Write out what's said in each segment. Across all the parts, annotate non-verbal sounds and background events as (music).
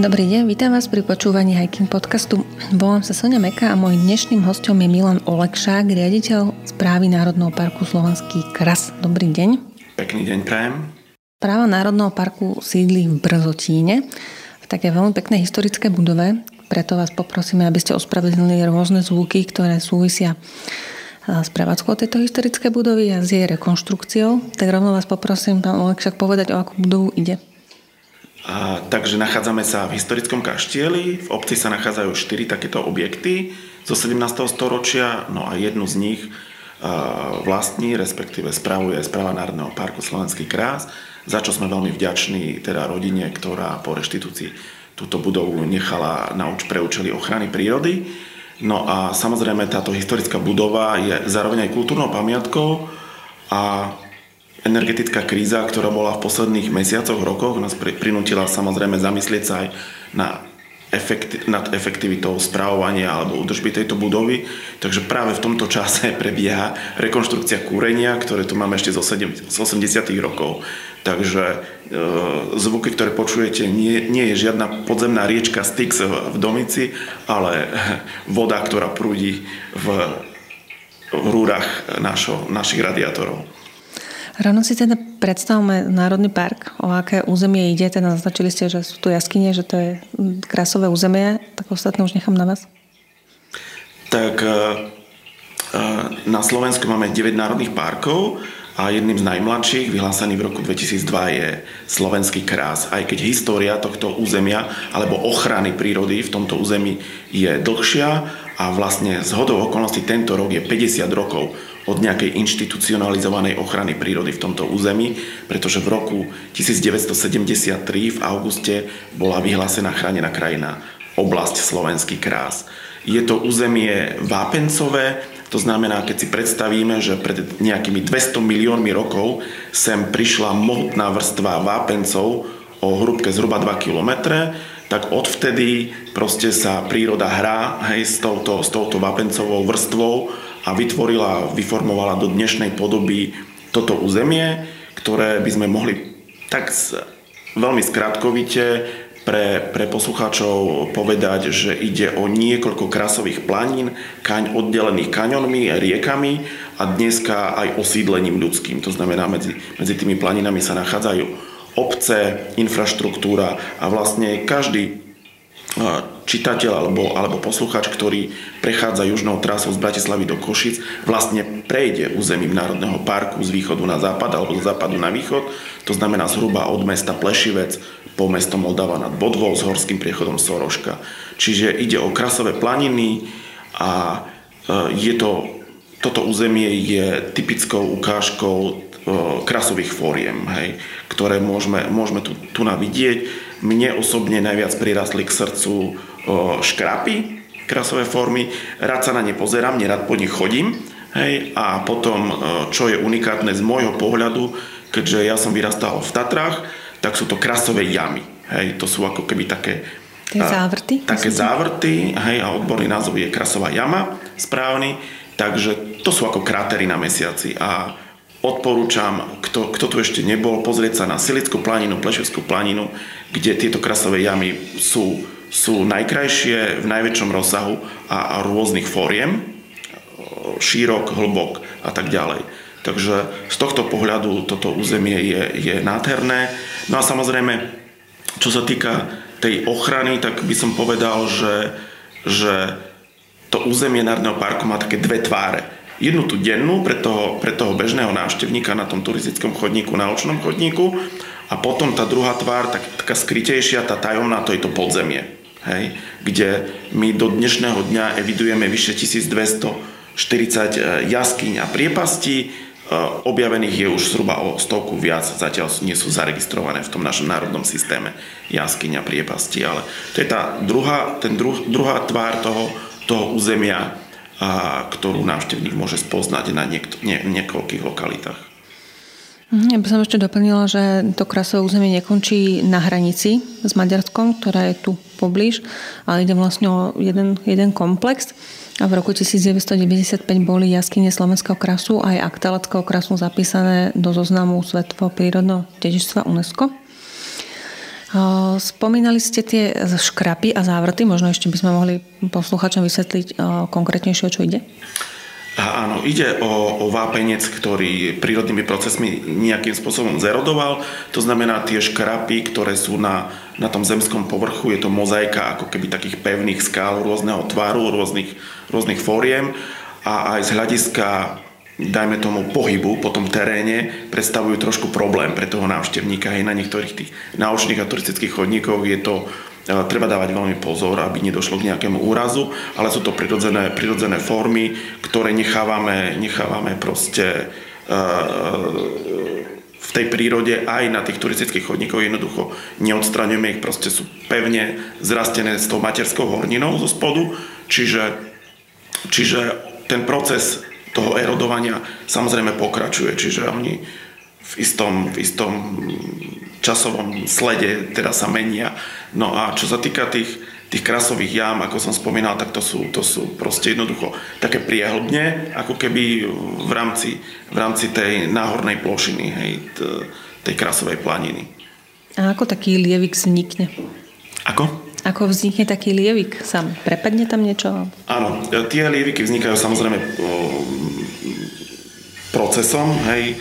Dobrý deň, vítam vás pri počúvaní Hiking podcastu. Volám sa Sonia Meka a môj dnešným hostom je Milan Olekšák, riaditeľ správy Národného parku Slovenský kras. Dobrý deň. Pekný deň, prajem. Práva Národného parku sídli v Brzotíne, v také veľmi peknej historické budove, preto vás poprosíme, aby ste ospravedlnili rôzne zvuky, ktoré súvisia s prevádzkou tejto historické budovy a s jej rekonštrukciou. Tak rovno vás poprosím, pán Olekšák, povedať, o akú budovu ide. A, takže nachádzame sa v historickom kaštieli. V obci sa nachádzajú štyri takéto objekty zo 17. storočia, no a jednu z nich a, vlastní, respektíve spravuje správa Národného parku Slovenský krás, za čo sme veľmi vďační teda rodine, ktorá po reštitúcii túto budovu nechala na pre účely ochrany prírody. No a samozrejme táto historická budova je zároveň aj kultúrnou pamiatkou a energetická kríza, ktorá bola v posledných mesiacoch, rokoch, nás prinútila samozrejme zamyslieť sa aj na efekti- nad efektivitou správovania alebo údržby tejto budovy. Takže práve v tomto čase (laughs) prebieha rekonštrukcia kúrenia, ktoré tu máme ešte zo, 7, z 80. rokov. Takže e, zvuky, ktoré počujete, nie, nie je žiadna podzemná riečka Styx v, v Domici, ale (laughs) voda, ktorá prúdi v, v rúrach našo, našich radiátorov. Rovno si teda predstavme Národný park, o aké územie ide. Teda naznačili ste, že sú tu jaskyne, že to je krásové územie, tak ostatné už nechám na vás. Tak e, e, na Slovensku máme 9 národných parkov a jedným z najmladších, vyhlásený v roku 2002, je Slovenský krás. Aj keď história tohto územia alebo ochrany prírody v tomto území je dlhšia a vlastne z hodou okolností tento rok je 50 rokov od nejakej inštitucionalizovanej ochrany prírody v tomto území, pretože v roku 1973 v auguste bola vyhlásená chránená krajina oblasť Slovenský krás. Je to územie vápencové, to znamená, keď si predstavíme, že pred nejakými 200 miliónmi rokov sem prišla mohutná vrstva vápencov o hrúbke zhruba 2 km, tak odvtedy proste sa príroda hrá hej, s, touto, s touto vápencovou vrstvou a vytvorila, vyformovala do dnešnej podoby toto územie, ktoré by sme mohli tak veľmi skrátkovite pre, pre poslucháčov povedať, že ide o niekoľko krasových planín, kaň oddelených kaňonmi, riekami a dneska aj osídlením ľudským. To znamená, medzi, medzi tými planinami sa nachádzajú obce, infraštruktúra a vlastne každý čitateľ alebo, alebo posluchač, ktorý prechádza južnou trasou z Bratislavy do Košic, vlastne prejde územím Národného parku z východu na západ alebo z západu na východ. To znamená zhruba od mesta Plešivec po mesto Moldava nad Bodvou s horským priechodom Soroška. Čiže ide o krasové planiny a e, je to, toto územie je typickou ukážkou e, krasových fóriem, hej, ktoré môžeme, môžeme tu, tu navidieť mne osobne najviac prirastli k srdcu škrapy, krasové formy. Rád sa na ne pozerám, nerad po nich chodím. Hej, a potom, čo je unikátne z môjho pohľadu, keďže ja som vyrastal v Tatrách, tak sú to krasové jamy. Hej, to sú ako keby také závrty? Také závrty, hej, a odborný názov je krasová jama, správny. Takže to sú ako krátery na mesiaci. A odporúčam, kto, kto tu ešte nebol, pozrieť sa na Silickú planinu, Plešovskú planinu, kde tieto krasové jamy sú, sú najkrajšie v najväčšom rozsahu a, a rôznych fóriem, šírok, hlbok a tak ďalej. Takže z tohto pohľadu toto územie je, je nádherné. No a samozrejme, čo sa týka tej ochrany, tak by som povedal, že, že to územie Národného parku má také dve tváre jednu tú dennú pre toho, pre toho bežného návštevníka na tom turistickom chodníku, na očnom chodníku a potom tá druhá tvár, tak, taká skrytejšia, tá tajomná, to je to podzemie. Hej, kde my do dnešného dňa evidujeme vyše 1240 e, jaskyň a priepastí, e, objavených je už zhruba o stovku viac, zatiaľ nie sú zaregistrované v tom našom národnom systéme jaskyň a priepasti, ale to je tá druhá, ten druh, druhá tvár toho, toho územia, a ktorú návštevník môže spoznať na niek- nie, niekoľkých lokalitách. Mhm, ja by som ešte doplnila, že to krasové územie nekončí na hranici s Maďarskom, ktorá je tu poblíž, ale ide vlastne o jeden, jeden komplex. A v roku 1995 boli jaskyne slovenského krasu aj akteleckého krasu zapísané do zoznamu Svetového prírodného dedičstva UNESCO. Spomínali ste tie škrapy a závrty, možno ešte by sme mohli posluchačom vysvetliť konkrétnejšie, o čo ide? A áno, ide o, o vápenec, ktorý prírodnými procesmi nejakým spôsobom zerodoval. To znamená tie škrapy, ktoré sú na, na tom zemskom povrchu, je to mozaika ako keby takých pevných skál rôzneho tvaru, rôznych, rôznych fóriem a aj z hľadiska dajme tomu pohybu po tom teréne, predstavujú trošku problém pre toho návštevníka. Aj na niektorých tých náučných a turistických chodníkoch je to treba dávať veľmi pozor, aby nedošlo k nejakému úrazu, ale sú to prirodzené, prirodzené formy, ktoré nechávame, nechávame proste e, v tej prírode aj na tých turistických chodníkoch jednoducho neodstraňujeme ich, proste sú pevne zrastené s tou materskou horninou zo spodu, čiže, čiže ten proces toho erodovania samozrejme pokračuje, čiže oni v istom, v istom časovom slede teda sa menia. No a čo sa týka tých, tých krasových jam, ako som spomínal, tak to sú, to sú proste jednoducho také priehlbne, ako keby v rámci, v rámci tej náhornej plošiny, hej, tej krasovej planiny. A ako taký lievik vznikne? Ako? Ako vznikne taký lievik? Sám prepadne tam niečo? Áno, tie lieviky vznikajú samozrejme procesom, hej,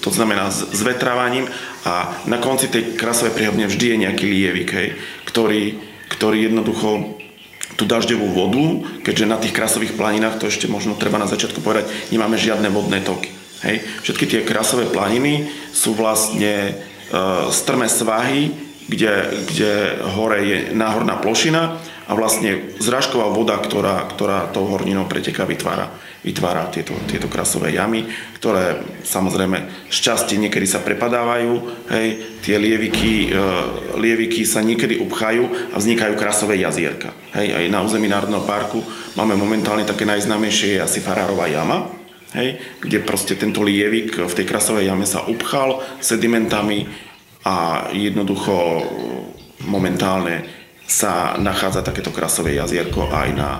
to znamená s vetrávaním a na konci tej krasovej priehodne vždy je nejaký lievik, hej, ktorý, ktorý jednoducho tú dažďovú vodu, keďže na tých krasových planinách, to ešte možno treba na začiatku povedať, nemáme žiadne vodné toky. Hej. Všetky tie krasové planiny sú vlastne e, strmé svahy, kde, kde hore je náhorná plošina a vlastne zrážková voda, ktorá, ktorá tou horninou preteká, vytvára, vytvára tieto, tieto krasové jamy, ktoré samozrejme šťastie niekedy sa prepadávajú, hej, tie lieviky, e, lieviky sa niekedy upchajú a vznikajú krasové jazierka. Hej, aj na území Národného parku máme momentálne také najznámejšie je asi Farárová jama, hej, kde proste tento lievik v tej krasovej jame sa upchal sedimentami a jednoducho momentálne sa nachádza takéto krasové jazierko aj, na,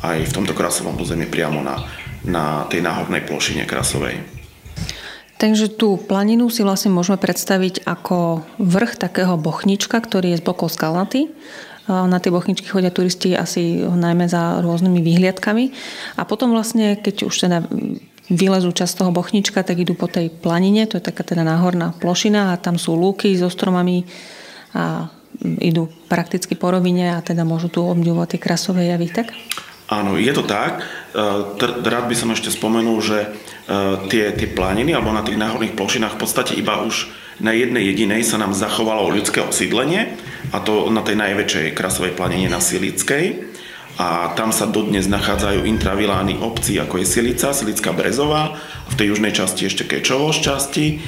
aj v tomto krasovom území priamo na, na tej náhornej plošine krasovej. Takže tú planinu si vlastne môžeme predstaviť ako vrch takého bochnička, ktorý je z bokov skalnatý. Na tie bochničky chodia turisti asi najmä za rôznymi výhliadkami. A potom vlastne, keď už teda vylezú časť toho bochnička, tak idú po tej planine, to je taká teda náhorná plošina a tam sú lúky so stromami a idú prakticky po rovine a teda môžu tu obdivovať tie krasové javy, tak? Áno, je to tak. E, rád by som ešte spomenul, že e, tie, tie planiny alebo na tých náhorných plošinách v podstate iba už na jednej jedinej sa nám zachovalo ľudské osídlenie a to na tej najväčšej krasovej planine na Silickej a tam sa dodnes nachádzajú intravilány obcí ako je Silica, Silická Brezová, v tej južnej časti ešte Kečovo časti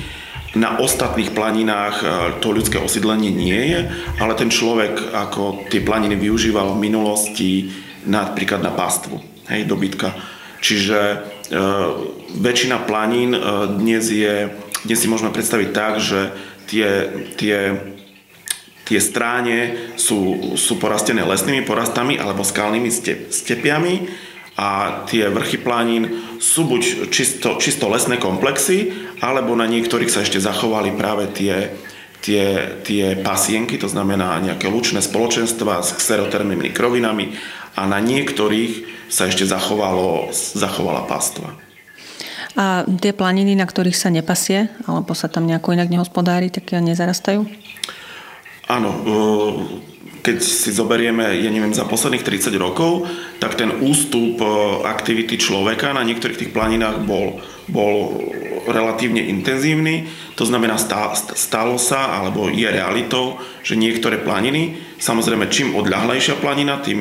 na ostatných planinách e, to ľudské osídlenie nie je, ale ten človek ako tie planiny využíval v minulosti napríklad na pastvu, hej, dobytka. Čiže e, väčšina planín e, dnes je, dnes si môžeme predstaviť tak, že tie, tie, tie stráne sú, sú porastené lesnými porastami alebo skalnými step, stepiami a tie vrchy planín sú buď čisto, čisto lesné komplexy, alebo na niektorých sa ešte zachovali práve tie, tie, tie pasienky, to znamená nejaké lučné spoločenstva s xerotermými krovinami a na niektorých sa ešte zachovalo, zachovala pastva. A tie planiny, na ktorých sa nepasie, alebo sa tam nejako inak nehospodári, tak nezarastajú? Áno, keď si zoberieme, ja neviem, za posledných 30 rokov, tak ten ústup e, aktivity človeka na niektorých tých planinách bol, bol relatívne intenzívny. To znamená, stalo sa, alebo je realitou, že niektoré planiny, samozrejme čím odľahlejšia planina, tým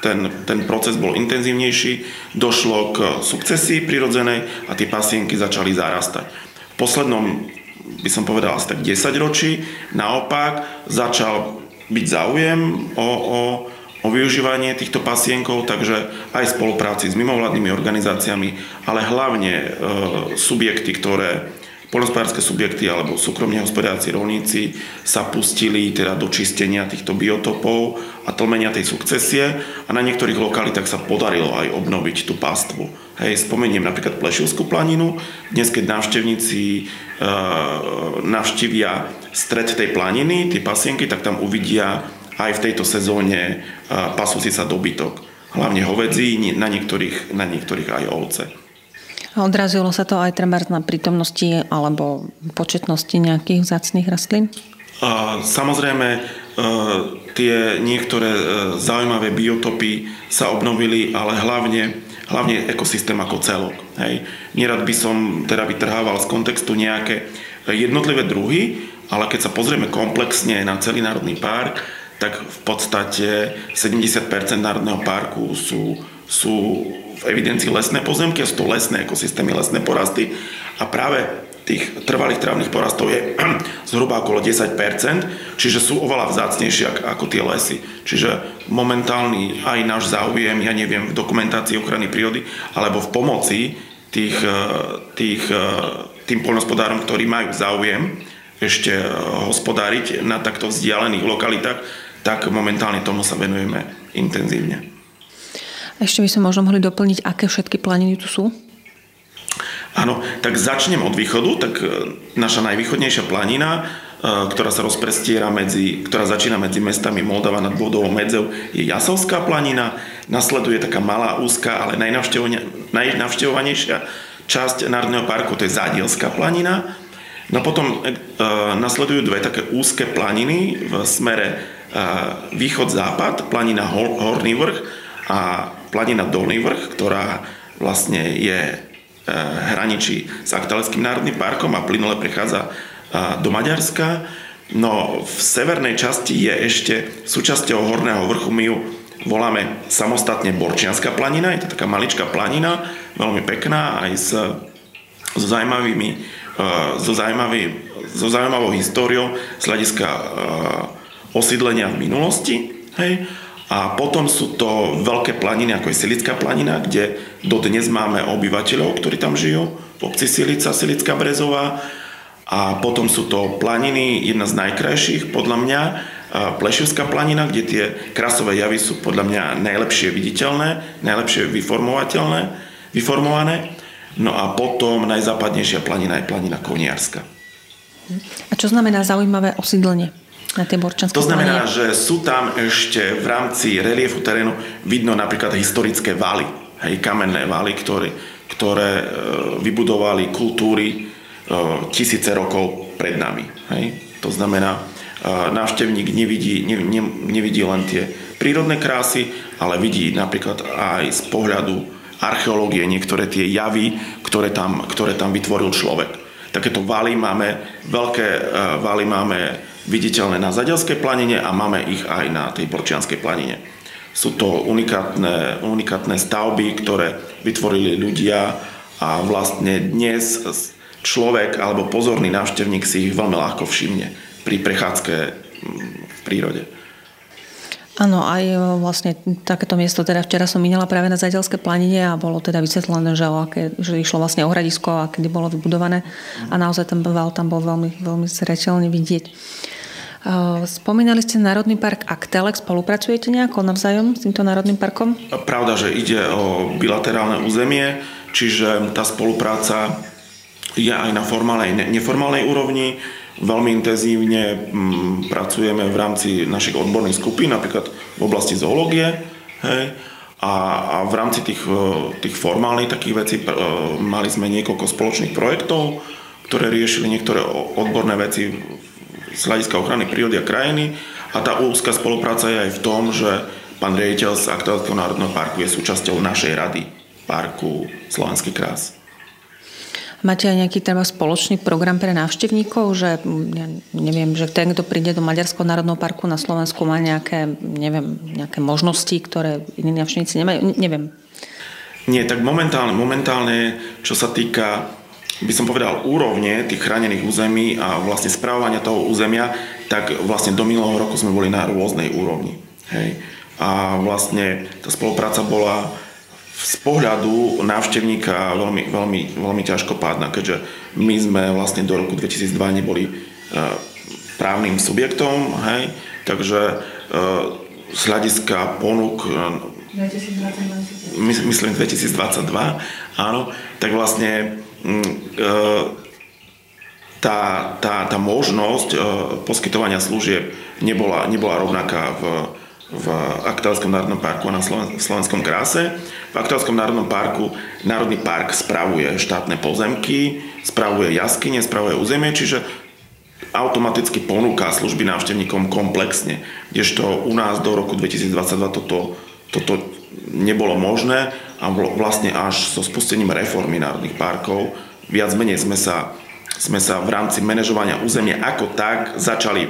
ten, ten proces bol intenzívnejší, došlo k sukcesii prirodzenej a tie pasienky začali zarastať. V poslednom, by som povedal, asi tak 10 ročí, naopak začal byť záujem o, o, o využívanie týchto pasienkov, takže aj spolupráci s mimovládnymi organizáciami, ale hlavne e, subjekty, ktoré Polnospodárske subjekty alebo súkromne hospodáci rolníci sa pustili teda do čistenia týchto biotopov a tlmenia tej sukcesie a na niektorých lokalitách sa podarilo aj obnoviť tú pastvu. Hej, spomeniem napríklad Plešilskú planinu. Dnes, keď návštevníci e, navštívia stred tej planiny, tie pasienky, tak tam uvidia aj v tejto sezóne e, pasúci sa dobytok. Hlavne hovedzí, na niektorých, na niektorých aj ovce. Odrazilo sa to aj treba na prítomnosti alebo početnosti nejakých vzácných rastlín? Samozrejme, e, tie niektoré e, zaujímavé biotopy sa obnovili, ale hlavne, hlavne ekosystém ako celok. Hej. Nerad by som teda vytrhával z kontextu nejaké jednotlivé druhy, ale keď sa pozrieme komplexne na celý národný park, tak v podstate 70% národného parku sú, sú v evidencii lesné pozemky, sú to lesné ekosystémy, lesné porasty a práve tých trvalých trávnych porastov je (clears throat) zhruba okolo 10%, čiže sú oveľa vzácnejšie ako tie lesy. Čiže momentálny aj náš záujem, ja neviem, v dokumentácii ochrany prírody alebo v pomoci tých, e, tých, e, tým poľnospodárom, ktorí majú záujem ešte e, hospodáriť na takto vzdialených lokalitách, tak momentálne tomu sa venujeme intenzívne. Ešte by sme možno mohli doplniť, aké všetky planiny tu sú? Áno, tak začnem od východu. Tak e, naša najvýchodnejšia planina, e, ktorá sa rozprestiera medzi, ktorá začína medzi mestami Moldava nad Vodovou medzou, je Jasovská planina. Nasleduje taká malá, úzka, ale najnavštevovanejšia časť Národného parku, to je Zádielská planina. No potom e, nasledujú dve také úzke planiny v smere e, východ-západ, planina Horný vrch a planina Dolný vrch, ktorá vlastne je e, hraničí s Aktaleckým národným parkom a plynule prechádza e, do Maďarska. No v severnej časti je ešte súčasťou Horného vrchu, my ju voláme samostatne Borčianská planina, je to taká maličká planina, veľmi pekná aj s, so zaujímavými e, so, zaujímavý, so zaujímavou históriou z hľadiska osídlenia v minulosti. Hej. A potom sú to veľké planiny, ako je Silická planina, kde dodnes máme obyvateľov, ktorí tam žijú, v obci Silica, Silická Brezová. A potom sú to planiny, jedna z najkrajších podľa mňa, Plešivská planina, kde tie krasové javy sú podľa mňa najlepšie viditeľné, najlepšie vyformovateľné, vyformované. No a potom najzápadnejšia planina je planina Koniarska. A čo znamená zaujímavé osídlenie? Na tie borčanské To znamená, planie. že sú tam ešte v rámci reliefu terénu vidno napríklad historické valy, hej, kamenné valy, ktoré, ktoré e, vybudovali kultúry e, tisíce rokov pred nami. Hej. To znamená, e, návštevník nevidí, ne, ne, nevidí len tie prírodné krásy, ale vidí napríklad aj z pohľadu archeológie niektoré tie javy, ktoré tam, ktoré tam vytvoril človek. Takéto valy máme, veľké valy máme viditeľné na Zadelskej planine a máme ich aj na tej Borčianskej planine. Sú to unikátne, unikátne stavby, ktoré vytvorili ľudia a vlastne dnes človek alebo pozorný návštevník si ich veľmi ľahko všimne pri prechádzke v prírode. Áno, aj e, vlastne takéto miesto, teda včera som minala práve na Zadelské planine a bolo teda vysvetlené, že, o aké, že išlo vlastne o hradisko a kedy bolo vybudované a naozaj ten val tam bol veľmi, veľmi zreteľne vidieť. Spomínali ste Národný park Aktelek. Spolupracujete nejako navzájom s týmto Národným parkom? Pravda, že ide o bilaterálne územie, čiže tá spolupráca je aj na formálnej, neformálnej úrovni. Veľmi intenzívne mm, pracujeme v rámci našich odborných skupín, napríklad v oblasti zoológie. Hej. A, a v rámci tých, e, tých formálnych takých vecí e, mali sme niekoľko spoločných projektov, ktoré riešili niektoré odborné veci z hľadiska ochrany prírody a krajiny a tá úzka spolupráca je aj v tom, že pán riaditeľ z Aktuálneho národného parku je súčasťou našej rady parku Slovenský krás. Máte aj nejaký teda spoločný program pre návštevníkov, že ja neviem, že ten, kto príde do Maďarského národného parku na Slovensku, má nejaké, neviem, nejaké možnosti, ktoré iní návštevníci nemajú? Neviem. Nie, tak momentálne, momentálne, čo sa týka by som povedal, úrovne tých chránených území a vlastne správovania toho územia, tak vlastne do minulého roku sme boli na rôznej úrovni. Hej. A vlastne tá spolupráca bola z pohľadu návštevníka veľmi, veľmi, veľmi ťažko pádna, keďže my sme vlastne do roku 2002 neboli e, právnym subjektom, hej, takže e, z hľadiska ponúk 2022. myslím 2022, áno, tak vlastne tá, tá, tá možnosť poskytovania služieb nebola, nebola rovnaká v, v Aktuálskom národnom parku a na Slovenskom kráse. V Aktuálskom národnom parku Národný park spravuje štátne pozemky, spravuje jaskyne, spravuje územie, čiže automaticky ponúka služby návštevníkom komplexne. Kdežto u nás do roku 2022 toto, toto nebolo možné a vlastne až so spustením reformy národných parkov viac menej sme sa, sme sa v rámci manažovania územia ako tak začali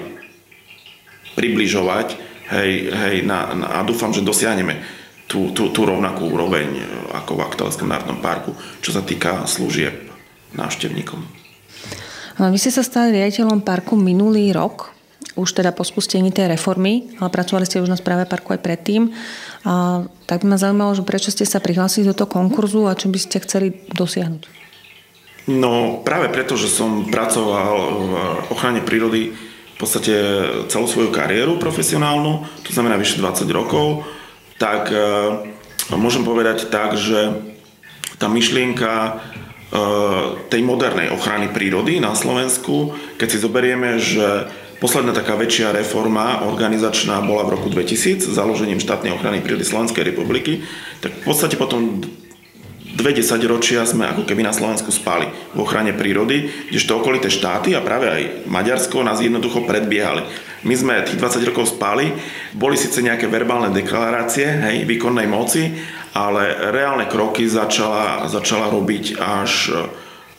približovať Hej, hej, na, na, a dúfam, že dosiahneme tú, tú, tú rovnakú úroveň e, ako v Aktuálskom národnom parku, čo sa týka služieb návštevníkom. Vy ste sa stali riaditeľom parku minulý rok, už teda po spustení tej reformy, ale pracovali ste už na správe parku aj predtým. A tak by ma zaujímalo, že prečo ste sa prihlásili do toho konkurzu a čo by ste chceli dosiahnuť? No práve preto, že som pracoval v ochrane prírody podstate celú svoju kariéru profesionálnu, to znamená vyše 20 rokov, tak e, môžem povedať tak, že tá myšlienka e, tej modernej ochrany prírody na Slovensku, keď si zoberieme, že posledná taká väčšia reforma organizačná bola v roku 2000 založením štátnej ochrany prírody Slovenskej republiky, tak v podstate potom dve desaťročia sme ako keby na Slovensku spali v ochrane prírody, kdežto okolité štáty a práve aj Maďarsko nás jednoducho predbiehali. My sme tých 20 rokov spali, boli síce nejaké verbálne deklarácie hej, výkonnej moci, ale reálne kroky začala, začala robiť až,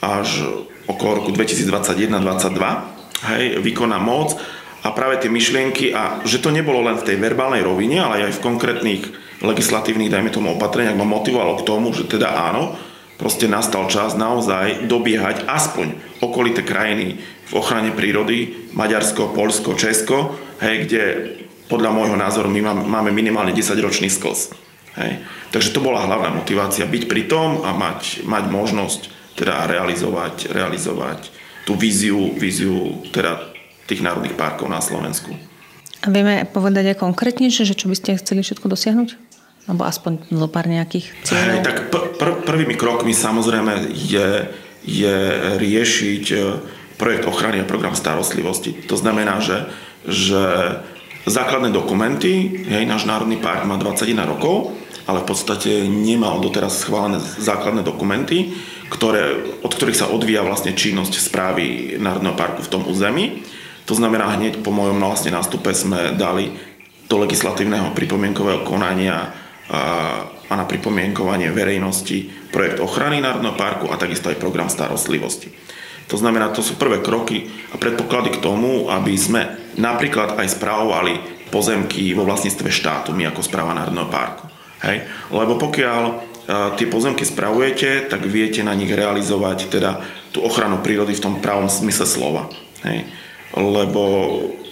až okolo roku 2021-2022, hej, výkonná moc a práve tie myšlienky a že to nebolo len v tej verbálnej rovine, ale aj v konkrétnych legislatívnych, dajme tomu opatreniach ma motivovalo k tomu, že teda áno, proste nastal čas naozaj dobiehať aspoň okolité krajiny v ochrane prírody, Maďarsko, Polsko, Česko, hej, kde podľa môjho názoru my máme minimálne 10-ročný skls. Hej. Takže to bola hlavná motivácia, byť pri tom a mať, mať možnosť teda realizovať, realizovať tú víziu, víziu teda tých národných parkov na Slovensku. A vieme povedať aj konkrétnejšie, že čo by ste chceli všetko dosiahnuť? Alebo aspoň zo pár nejakých cieľov? Hej, tak pr- prvými krokmi samozrejme je, je riešiť e, projekt ochrany a program starostlivosti. To znamená, že, že základné dokumenty, hej, náš Národný park má 21 rokov, ale v podstate nemal doteraz schválené základné dokumenty, ktoré, od ktorých sa odvíja vlastne činnosť správy Národného parku v tom území. To znamená, hneď po mojom vlastne nástupe sme dali do legislatívneho pripomienkového konania a na pripomienkovanie verejnosti projekt ochrany Národného parku a takisto aj program starostlivosti. To znamená, to sú prvé kroky a predpoklady k tomu, aby sme napríklad aj správovali pozemky vo vlastníctve štátu, my ako správa Národného parku. Hej? Lebo pokiaľ tie pozemky spravujete, tak viete na nich realizovať teda tú ochranu prírody v tom pravom smysle slova. Hej? lebo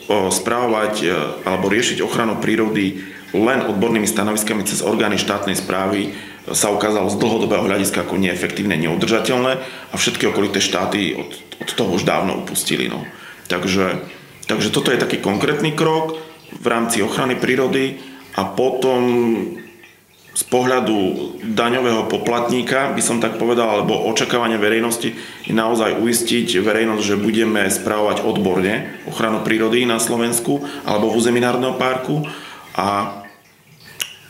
správovať e, alebo riešiť ochranu prírody len odbornými stanoviskami cez orgány štátnej správy sa ukázalo z dlhodobého hľadiska ako neefektívne, neudržateľné a všetky okolité štáty od, od toho už dávno upustili. No. Takže, takže toto je taký konkrétny krok v rámci ochrany prírody a potom z pohľadu daňového poplatníka, by som tak povedal, alebo očakávanie verejnosti je naozaj uistiť verejnosť, že budeme správovať odborne ochranu prírody na Slovensku alebo v území Národného parku a,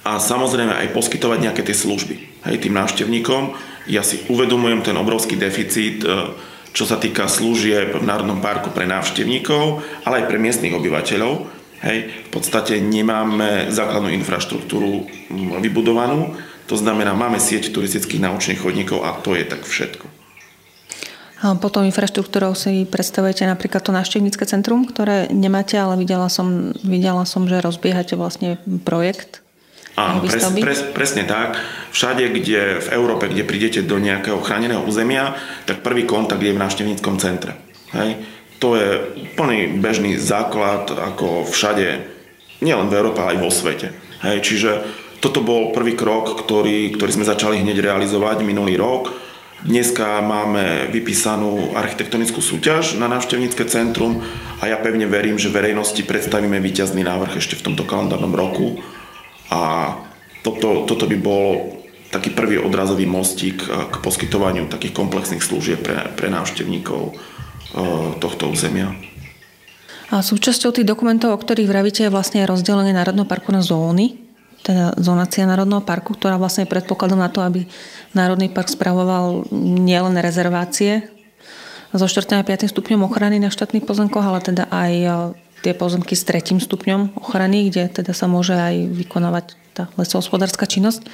a samozrejme aj poskytovať nejaké tie služby hej, tým návštevníkom. Ja si uvedomujem ten obrovský deficit, e, čo sa týka služieb v Národnom parku pre návštevníkov, ale aj pre miestnych obyvateľov Hej, v podstate nemáme základnú infraštruktúru vybudovanú, to znamená, máme sieť turistických naučných chodníkov a to je tak všetko. A potom infraštruktúrou si predstavujete napríklad to návštevnícke centrum, ktoré nemáte, ale videla som, videla som že rozbiehate vlastne projekt. Áno, pres, pres, presne tak. Všade, kde v Európe, kde prídete do nejakého chráneného územia, tak prvý kontakt je v návštevníckom centre. Hej? To je úplný bežný základ ako všade, nielen v Európe, ale aj vo svete. Hej, čiže, toto bol prvý krok, ktorý, ktorý sme začali hneď realizovať minulý rok. Dneska máme vypísanú architektonickú súťaž na návštevnícke centrum a ja pevne verím, že verejnosti predstavíme výťazný návrh ešte v tomto kalendárnom roku a toto, toto by bol taký prvý odrazový mostík k poskytovaniu takých komplexných služieb pre, pre návštevníkov tohto územia. A súčasťou tých dokumentov, o ktorých vravíte, je vlastne rozdelenie Národného parku na zóny teda zonácia Národného parku, ktorá vlastne je predpokladom na to, aby Národný park spravoval nielen rezervácie so 4. a 5. stupňom ochrany na štátnych pozemkoch, ale teda aj e, tie pozemky s 3. stupňom ochrany, kde teda sa môže aj vykonávať tá lesohospodárska činnosť.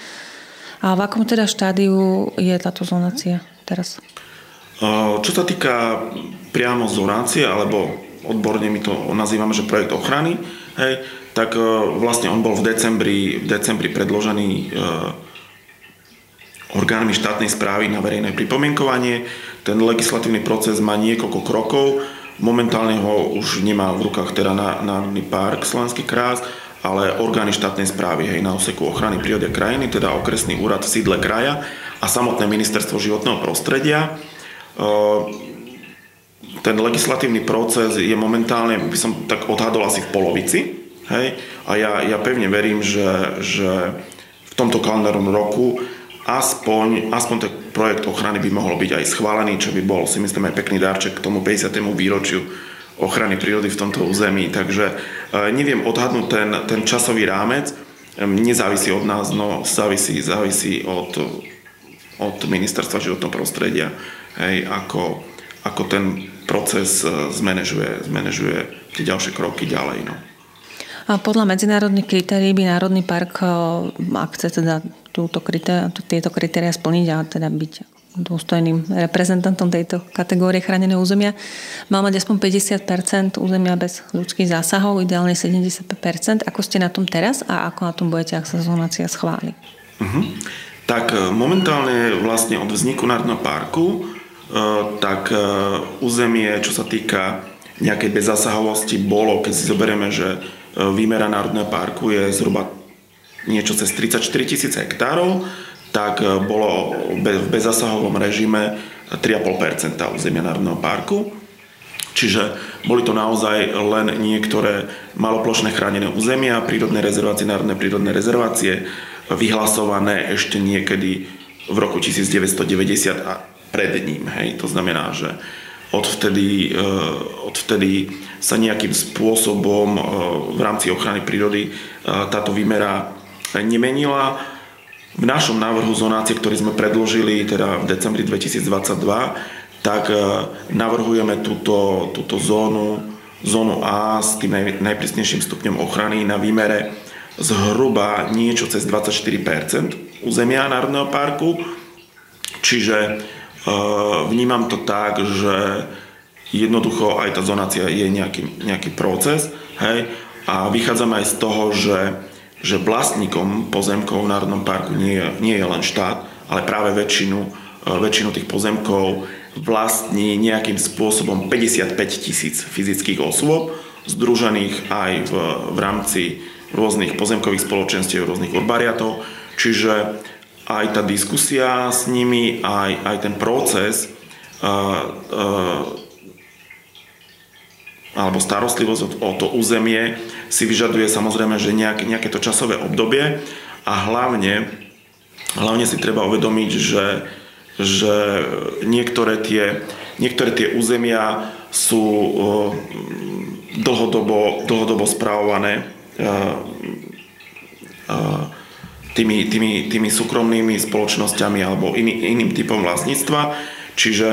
A v akom teda štádiu je táto zonácia teraz? Čo sa týka priamo zonácie, alebo odborne my to nazývame, že projekt ochrany, hej, tak e, vlastne on bol v decembri, v decembri predložený e, orgánmi štátnej správy na verejné pripomienkovanie. Ten legislatívny proces má niekoľko krokov. Momentálne ho už nemá v rukách teda Národný park Slovenský krás, ale orgány štátnej správy hej, na oseku ochrany prírody a krajiny, teda okresný úrad v sídle kraja a samotné ministerstvo životného prostredia. E, ten legislatívny proces je momentálne, by som tak odhadol asi v polovici, Hej? A ja, ja pevne verím, že, že v tomto kalendárnom roku aspoň, aspoň ten projekt ochrany by mohol byť aj schválený, čo by bol si myslím aj pekný darček k tomu 50. výročiu ochrany prírody v tomto území. Takže e, neviem odhadnúť ten, ten časový rámec, nezávisí od nás, no závisí, závisí od, od ministerstva životného prostredia, hej, ako, ako ten proces e, zmanéžuje, zmanéžuje tie ďalšie kroky ďalej. No. A podľa medzinárodných kritérií by Národný park, eh, ak chce teda túto kritéria, tieto kritéria splniť a teda byť dôstojným reprezentantom tejto kategórie chráneného územia. Mal mať aspoň 50% územia bez ľudských zásahov, ideálne 75% Ako ste na tom teraz a ako na tom budete, ak sa zonácia schváli? Uh-huh. Tak eh, momentálne vlastne od vzniku Národného parku tak územie, čo sa týka nejakej bezzásahovosti, bolo, keď si zoberieme, že výmera Národného parku je zhruba niečo cez 34 tisíc hektárov, tak bolo v bezasahovom režime 3,5% územia Národného parku. Čiže boli to naozaj len niektoré maloplošné chránené územia, prírodné rezervácie, národné prírodné rezervácie, vyhlasované ešte niekedy v roku 1990 a pred ním. Hej. To znamená, že odvtedy, e, odvtedy sa nejakým spôsobom e, v rámci ochrany prírody e, táto výmera nemenila. V našom návrhu zonácie, ktorý sme predložili teda v decembri 2022, tak navrhujeme túto, túto zónu, zónu A s tým naj, najprísnejším stupňom ochrany na výmere zhruba niečo cez 24% územia Národného parku. Čiže vnímam to tak, že jednoducho aj tá zonácia je nejaký, nejaký proces, hej, a vychádzame aj z toho, že, že vlastníkom pozemkov v Národnom parku nie je, nie je len štát, ale práve väčšinu, eh, väčšinu tých pozemkov vlastní nejakým spôsobom 55 tisíc fyzických osôb, združených aj v, v rámci rôznych pozemkových spoločenstiev, rôznych urbariatov. Čiže aj tá diskusia s nimi, aj, aj ten proces uh, uh, alebo starostlivosť o, o to územie si vyžaduje samozrejme, že nejak, nejaké to časové obdobie a hlavne, hlavne si treba uvedomiť, že, že niektoré, tie, niektoré tie územia sú uh, dlhodobo, dlhodobo správované uh, uh, tými, tými, tými súkromnými spoločnosťami alebo iný, iným typom vlastníctva. Čiže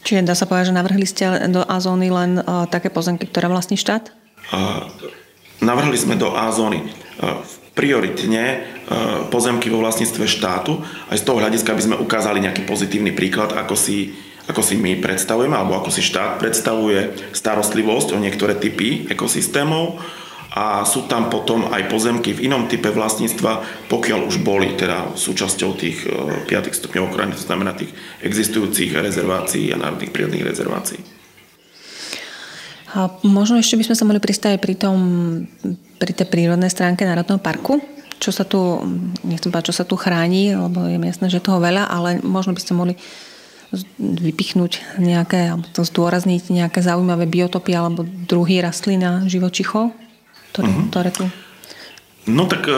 Čiže dá sa povedať, že navrhli ste do A-zóny len uh, také pozemky, ktoré vlastní štát? Uh, navrhli sme do A-zóny uh, prioritne uh, pozemky vo vlastníctve štátu. Aj z toho hľadiska by sme ukázali nejaký pozitívny príklad, ako si, ako si my predstavujeme, alebo ako si štát predstavuje starostlivosť o niektoré typy ekosystémov a sú tam potom aj pozemky v inom type vlastníctva, pokiaľ už boli teda súčasťou tých 5 e, stupňov ochrany, to znamená tých existujúcich rezervácií a národných prírodných rezervácií. A možno ešte by sme sa mohli pristať pri, tom, pri tej prírodnej stránke Národného parku. Čo sa tu, nechcem povedať, čo sa tu chráni, lebo je jasné, že toho veľa, ale možno by ste mohli vypichnúť nejaké, alebo to zdôrazniť nejaké zaujímavé biotopy alebo druhy rastlín a živočichov, ktoré, uh-huh. ktoré tu... No tak uh,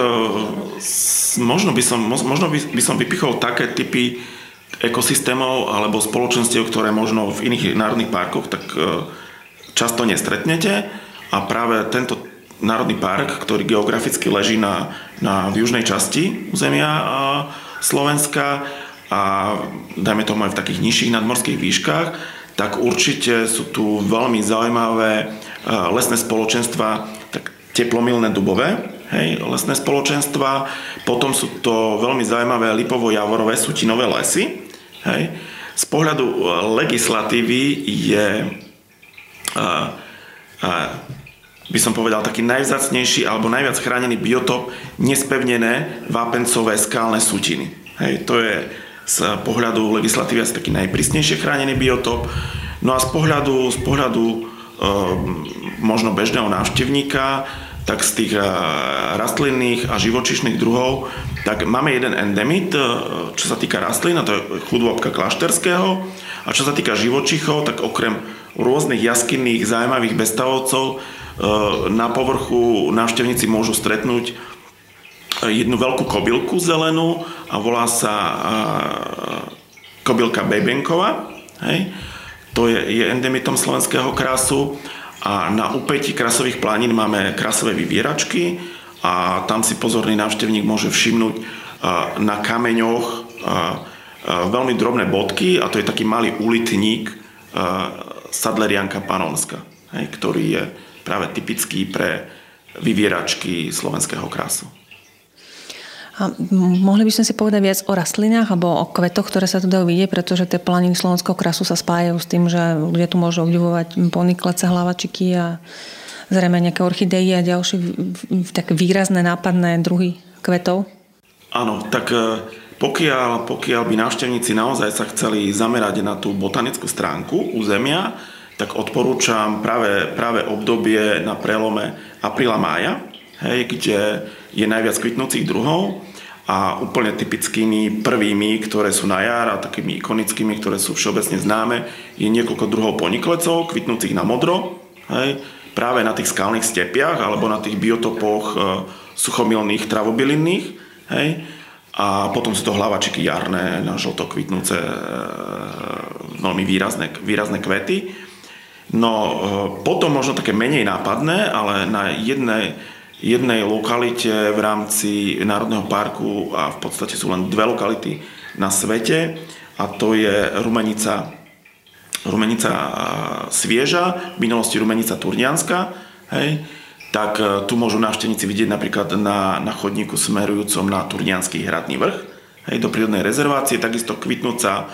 možno, by som, možno by, by som vypichol také typy ekosystémov alebo spoločenstiev, ktoré možno v iných národných parkoch tak uh, často nestretnete a práve tento národný park, ktorý geograficky leží na, na v južnej časti územia uh, Slovenska, a dajme tomu aj v takých nižších nadmorských výškach, tak určite sú tu veľmi zaujímavé e, lesné spoločenstva, teplomilné dubové, hej, lesné spoločenstva, potom sú to veľmi zaujímavé lipovo-javorové sutinové lesy. Hej. Z pohľadu e, legislatívy je e, a, by som povedal, taký najvzácnejší alebo najviac chránený biotop nespevnené vápencové skalné sutiny. Hej, to je z pohľadu legislatívy asi taký najprísnejšie chránený biotop. No a z pohľadu, z pohľadu možno bežného návštevníka, tak z tých e, rastlinných a živočišných druhov, tak máme jeden endemit, e, čo sa týka rastlín, a to je chudobka klášterského. A čo sa týka živočichov, tak okrem rôznych jaskinných zaujímavých bestavovcov e, na povrchu návštevníci môžu stretnúť jednu veľkú kobylku zelenú a volá sa kobylka Bebenková. Hej. To je, je endemitom slovenského krásu a na úpetí krasových planín máme krasové vyvieračky a tam si pozorný návštevník môže všimnúť na kameňoch veľmi drobné bodky a to je taký malý ulitník Sadlerianka panonska, ktorý je práve typický pre vyvieračky slovenského krásu. A mohli by sme si povedať viac o rastlinách alebo o kvetoch, ktoré sa tu dajú vidieť, pretože tie planiny slovenského krasu sa spájajú s tým, že ľudia tu môžu obdivovať poniklece, hlavačiky a zrejme nejaké orchidei a ďalšie tak výrazné nápadné druhy kvetov. Áno, tak e, pokiaľ, pokiaľ by návštevníci naozaj sa chceli zamerať na tú botanickú stránku územia, tak odporúčam práve, práve obdobie na prelome apríla mája, hej, kde je najviac kvitnúcich druhov a úplne typickými prvými, ktoré sú na jar a takými ikonickými, ktoré sú všeobecne známe, je niekoľko druhov poniklecov, kvitnúcich na modro, hej, práve na tých skalných stepiach alebo na tých biotopoch e, suchomilných travobylinných, hej, a potom sú to hlavačiky jarné, na žlto kvitnúce e, veľmi výrazné, výrazné kvety. No e, potom možno také menej nápadné, ale na jednej jednej lokalite v rámci Národného parku a v podstate sú len dve lokality na svete a to je Rumenica, Rumenica Svieža, v minulosti Rumenica Turnianska, hej, tak e, tu môžu návštevníci vidieť napríklad na, na chodníku smerujúcom na Turnianský hradný vrch, hej, do prírodnej rezervácie, takisto kvitnúca e,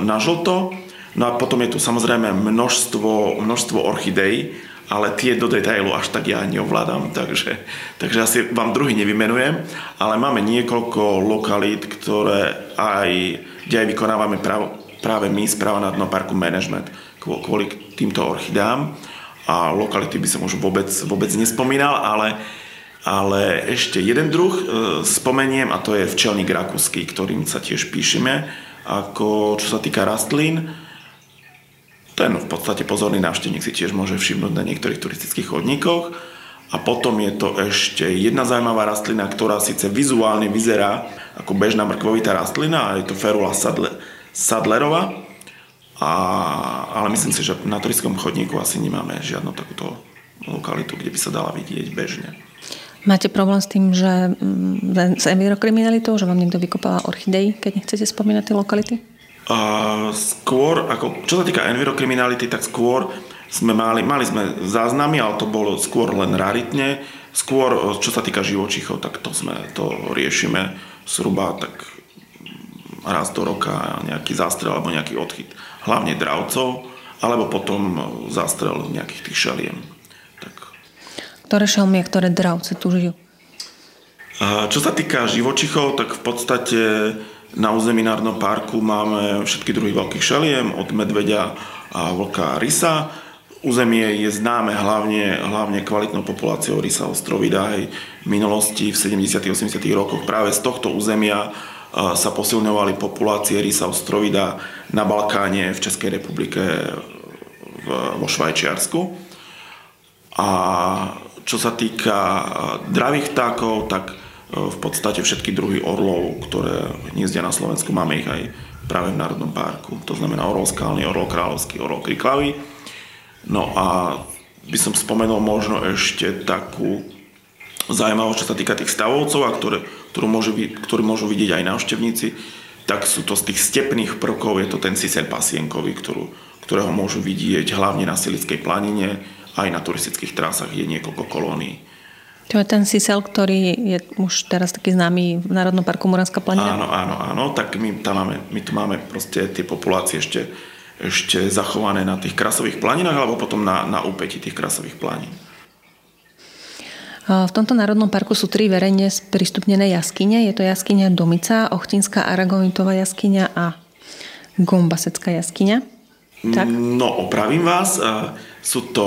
na žlto. No a potom je tu samozrejme množstvo, množstvo orchidej, ale tie do detailu až tak ja neovládam, takže, takže asi vám druhý nevymenujem, ale máme niekoľko lokalít, ktoré aj, kde aj vykonávame práve, práve my, správa na parku management kvôli týmto orchidám. A lokality by som už vôbec, vôbec nespomínal, ale, ale ešte jeden druh e, spomeniem a to je včelník rakúsky, ktorým sa tiež píšeme, ako čo sa týka rastlín ten v podstate pozorný návštevník si tiež môže všimnúť na niektorých turistických chodníkoch. A potom je to ešte jedna zaujímavá rastlina, ktorá síce vizuálne vyzerá ako bežná mrkvovitá rastlina, a je to Ferula sadle, sadlerova. A, ale myslím si, že na turistickom chodníku asi nemáme žiadnu takúto lokalitu, kde by sa dala vidieť bežne. Máte problém s tým, že mm, s envirokriminalitou, že vám niekto vykopáva orchidei, keď nechcete spomínať tie lokality? A skôr, ako, čo sa týka envirokriminality, tak skôr sme mali, mali sme záznamy, ale to bolo skôr len raritne. Skôr, čo sa týka živočichov, tak to sme, to riešime zhruba tak raz do roka nejaký zástrel alebo nejaký odchyt. Hlavne dravcov, alebo potom zástrel nejakých tých šeliem. Tak. Ktoré šelmy a ktoré dravce tu žijú? Čo sa týka živočichov, tak v podstate na území Národného parku máme všetky druhy veľkých šeliem, od medveďa a vlka a rysa. územie je známe hlavne, hlavne kvalitnou populáciou rysa ostrovida. Hej. V minulosti, v 70. 80. rokoch práve z tohto územia sa posilňovali populácie rysa ostrovida na Balkáne, v Českej republike, vo Švajčiarsku. A čo sa týka dravých vtákov, tak v podstate všetky druhy orlov, ktoré hniezdia na Slovensku, máme ich aj práve v Národnom parku. To znamená orol skalný, orol kráľovský, orol kriklavý. No a by som spomenul možno ešte takú zaujímavosť, čo sa týka tých stavovcov, a ktoré, ktorú môžu, ktorú môžu vidieť aj návštevníci, tak sú to z tých stepných prvkov, je to ten sisel pasienkový, ktorú, ktorého môžu vidieť hlavne na Silickej planine, aj na turistických trasách je niekoľko kolónií. To je ten sisel, ktorý je už teraz taký známy v Národnom parku Muranská planina? Áno, áno, áno. Tak my, tam máme, my tu máme proste tie populácie ešte, ešte zachované na tých krasových planinách alebo potom na, na úpeti tých krasových planín. V tomto národnom parku sú tri verejne prístupnené jaskyne. Je to jaskyňa Domica, Ochtinská Aragonitová jaskyňa a Gombasecká jaskyňa. Tak? No, opravím vás. Sú to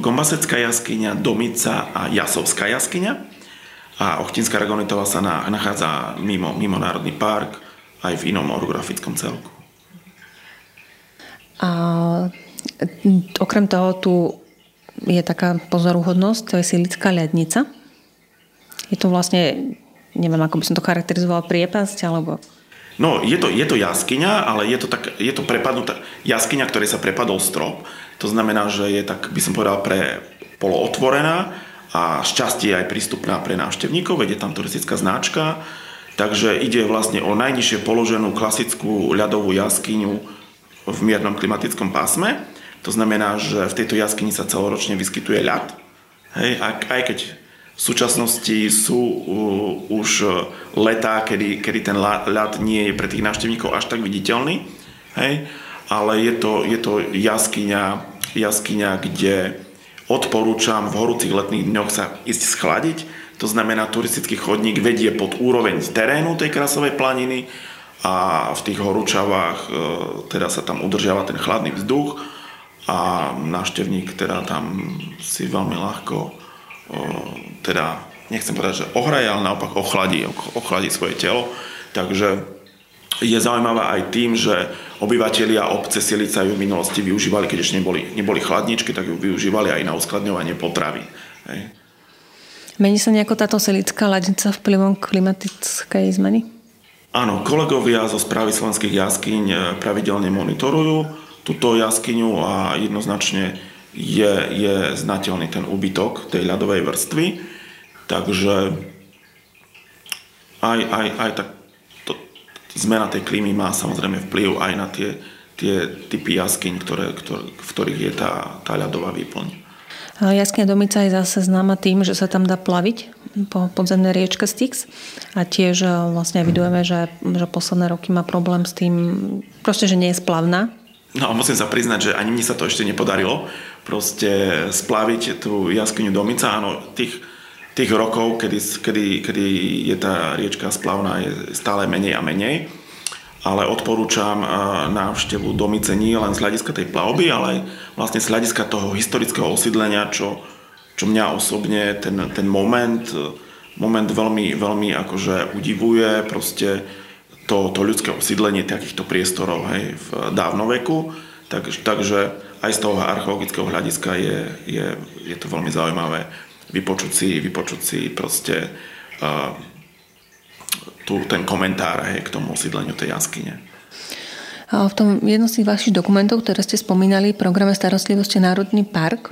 Gombasecká jaskyňa, Domica a Jasovská jaskyňa. A Ochtinská Ragonitová sa nachádza mimo, mimo Národný park aj v inom orografickom celku. A okrem toho tu je taká pozoruhodnosť, to je silická ľadnica. Je to vlastne, neviem, ako by som to charakterizoval, priepasť, alebo No, je to, je to jaskyňa, ale je to, tak, je to prepadnutá jaskyňa, ktorej sa prepadol strop. To znamená, že je tak, by som povedal, pre polootvorená a šťastie aj prístupná pre návštevníkov, vedie tam turistická značka. Takže ide vlastne o najnižšie položenú klasickú ľadovú jaskyňu v miernom klimatickom pásme. To znamená, že v tejto jaskyni sa celoročne vyskytuje ľad. Hej, aj keď v súčasnosti sú uh, už uh, letá, kedy, kedy ten ľad nie je pre tých návštevníkov až tak viditeľný, hej? Ale je to, je to jaskyňa, jaskyňa, kde odporúčam v horúcich letných dňoch sa ísť schladiť. To znamená, turistický chodník vedie pod úroveň terénu tej krasovej planiny a v tých horúčavách uh, teda sa tam udržiava ten chladný vzduch a návštevník teda tam si veľmi ľahko teda nechcem povedať, že ohraje, ale naopak ochladí, ochladí svoje telo. Takže je zaujímavá aj tým, že obyvateľia obce Silica ju v minulosti využívali, keď ešte neboli, neboli chladničky, tak ju využívali aj na uskladňovanie potravy. Hej. Mení sa nejako táto silická ladnica vplyvom klimatickej zmeny? Áno, kolegovia zo správy slovenských jaskyň eh, pravidelne monitorujú túto jaskyňu a jednoznačne je, je znateľný ten úbytok tej ľadovej vrstvy, takže aj, aj, aj tak zmena tej klímy má samozrejme vplyv aj na tie, tie typy jaskyň, ktoré, ktoré, v ktorých je tá, tá ľadová výplň. Jaskyňa Domica je zase známa tým, že sa tam dá plaviť po podzemnej riečke Styx a tiež e, vlastne vidujeme, že, že posledné roky má problém s tým, proste, že nie je splavná. No a musím sa priznať, že ani mne sa to ešte nepodarilo, proste splaviť tú jaskyňu Domica. Áno, tých, tých rokov, kedy, kedy, kedy je tá riečka splavná, je stále menej a menej. Ale odporúčam návštevu Domice nie len z hľadiska tej plavby, ale aj vlastne z hľadiska toho historického osídlenia, čo, čo mňa osobne ten, ten moment, moment veľmi, veľmi akože udivuje. Proste to, to ľudské osídlenie takýchto priestorov hej, v dávnoveku. Tak, takže aj z toho archeologického hľadiska je, je, je to veľmi zaujímavé vypočuť si, vypočuť si proste uh, tu, ten komentár hej, k tomu osídleniu tej jaskyne. V tom jednom z vašich dokumentov, ktoré ste spomínali, programe starostlivosti Národný park,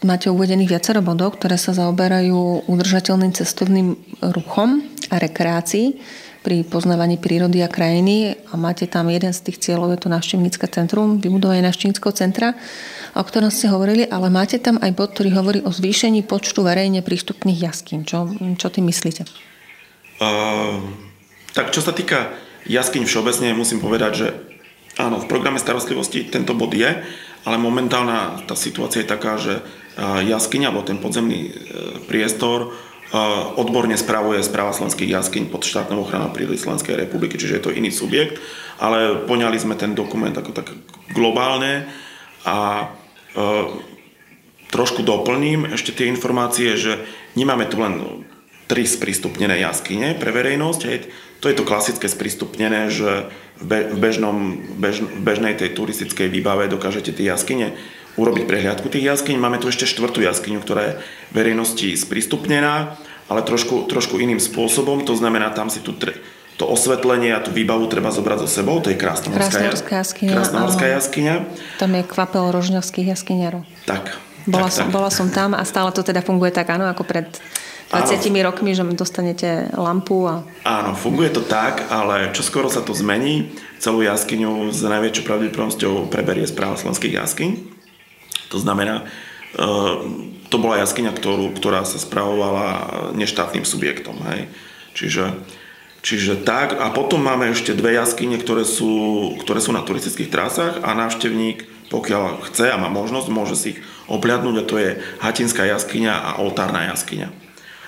máte uvedených viacero bodov, ktoré sa zaoberajú udržateľným cestovným ruchom a rekreácií pri poznávaní prírody a krajiny a máte tam jeden z tých cieľov, je to návštevnícke centrum, vybudovanie návštevníckého centra, o ktorom ste hovorili, ale máte tam aj bod, ktorý hovorí o zvýšení počtu verejne prístupných jaskýn. Čo, čo tým myslíte? Uh, tak čo sa týka jaskyň všeobecne, musím povedať, že áno, v programe starostlivosti tento bod je, ale momentálna tá situácia je taká, že jaskyňa alebo ten podzemný e, priestor odborne spravuje správa slovenských jaskyň pod štátnou ochranou prírody Slovenskej republiky, čiže je to iný subjekt, ale poňali sme ten dokument ako tak globálne a trošku doplním ešte tie informácie, že nemáme tu len tri sprístupnené jaskyne pre verejnosť. Hej. To je to klasické sprístupnené, že v, bežnom, bež, v bežnej tej turistickej výbave dokážete tie jaskyne urobiť prehliadku tých jaskyň. Máme tu ešte štvrtú jaskyňu, ktorá je verejnosti sprístupnená, ale trošku, trošku iným spôsobom. To znamená, tam si tu tre, to osvetlenie a tú výbavu treba zobrať so sebou. To je krásnomorská, jaskyňa. Krásnomorská jaskyňa. Tam je kvapel rožňovských jaskyňarov. Tak, bola, tak, som, tak. bola som tam a stále to teda funguje tak, áno, ako pred 20 áno. rokmi, že dostanete lampu a... Áno, funguje to tak, ale čo skoro sa to zmení. Celú jaskyňu s najväčšou pravdepodobnosťou preberie správa slovenských jaskyň. To znamená, e, to bola jaskyňa, ktorú, ktorá sa spravovala neštátnym subjektom. Hej. Čiže, čiže tak. A potom máme ešte dve jaskyne, ktoré sú, ktoré sú na turistických trasách a návštevník pokiaľ chce a má možnosť, môže si ich obľadnúť a to je Hatinská jaskyňa a Oltárna jaskyňa.